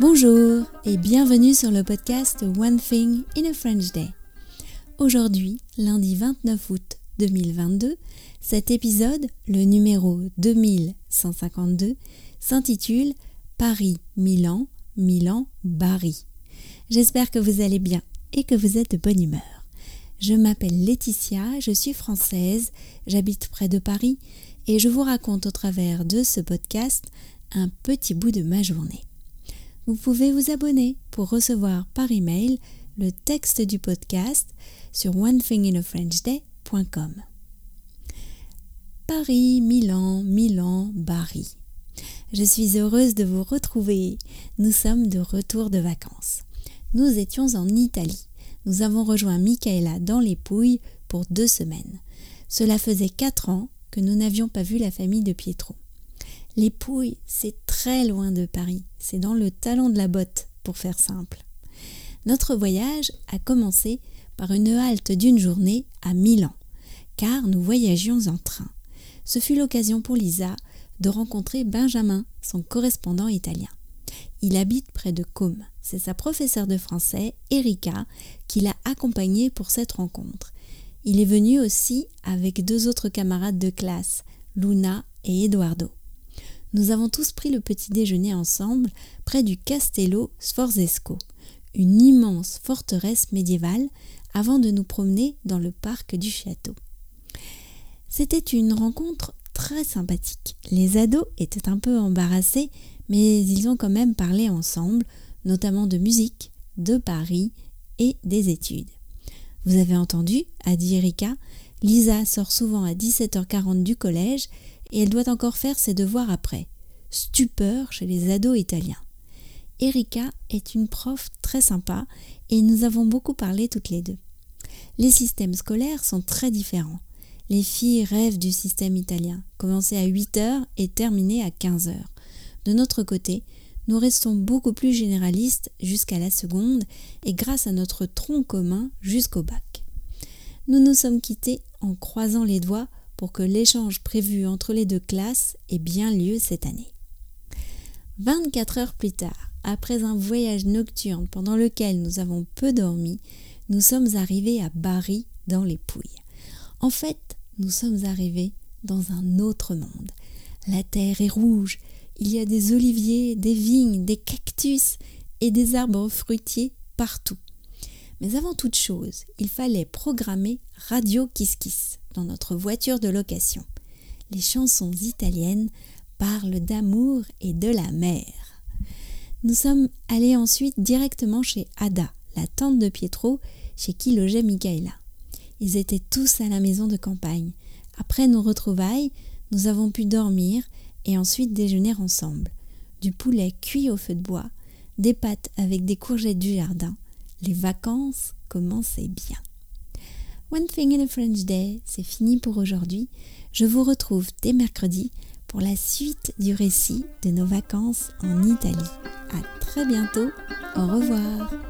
Bonjour et bienvenue sur le podcast One Thing in a French Day. Aujourd'hui, lundi 29 août 2022, cet épisode, le numéro 2152, s'intitule Paris-Milan, Milan-Bari. J'espère que vous allez bien et que vous êtes de bonne humeur. Je m'appelle Laetitia, je suis française, j'habite près de Paris et je vous raconte au travers de ce podcast un petit bout de ma journée. Vous pouvez vous abonner pour recevoir par email le texte du podcast sur onethinginafrenchday.com. Paris, Milan, Milan, Bari. Je suis heureuse de vous retrouver. Nous sommes de retour de vacances. Nous étions en Italie. Nous avons rejoint Michaela dans les Pouilles pour deux semaines. Cela faisait quatre ans que nous n'avions pas vu la famille de Pietro. Les Pouilles, c'est très loin de Paris. C'est dans le talon de la botte, pour faire simple. Notre voyage a commencé par une halte d'une journée à Milan, car nous voyagions en train. Ce fut l'occasion pour Lisa de rencontrer Benjamin, son correspondant italien. Il habite près de Côme. C'est sa professeure de français, Erika, qui l'a accompagné pour cette rencontre. Il est venu aussi avec deux autres camarades de classe, Luna et Eduardo. Nous avons tous pris le petit déjeuner ensemble près du Castello Sforzesco, une immense forteresse médiévale, avant de nous promener dans le parc du château. C'était une rencontre très sympathique. Les ados étaient un peu embarrassés, mais ils ont quand même parlé ensemble, notamment de musique, de Paris et des études. Vous avez entendu, a dit Erika, Lisa sort souvent à 17h40 du collège et elle doit encore faire ses devoirs après. Stupeur chez les ados italiens. Erika est une prof très sympa et nous avons beaucoup parlé toutes les deux. Les systèmes scolaires sont très différents. Les filles rêvent du système italien, commencer à 8 heures et terminer à 15 heures. De notre côté, nous restons beaucoup plus généralistes jusqu'à la seconde et grâce à notre tronc commun jusqu'au bac. Nous nous sommes quittés en croisant les doigts pour que l'échange prévu entre les deux classes ait bien lieu cette année. 24 heures plus tard, après un voyage nocturne pendant lequel nous avons peu dormi, nous sommes arrivés à Bari dans les Pouilles. En fait, nous sommes arrivés dans un autre monde. La terre est rouge, il y a des oliviers, des vignes, des cactus et des arbres fruitiers partout. Mais avant toute chose, il fallait programmer Radio Kiss Kiss dans notre voiture de location. Les chansons italiennes parlent d'amour et de la mer. Nous sommes allés ensuite directement chez Ada, la tante de Pietro, chez qui logeait Michaela. Ils étaient tous à la maison de campagne. Après nos retrouvailles, nous avons pu dormir et ensuite déjeuner ensemble. Du poulet cuit au feu de bois, des pâtes avec des courgettes du jardin. Les vacances commençaient bien. One Thing in a French Day, c'est fini pour aujourd'hui. Je vous retrouve dès mercredi pour la suite du récit de nos vacances en Italie. À très bientôt. Au revoir.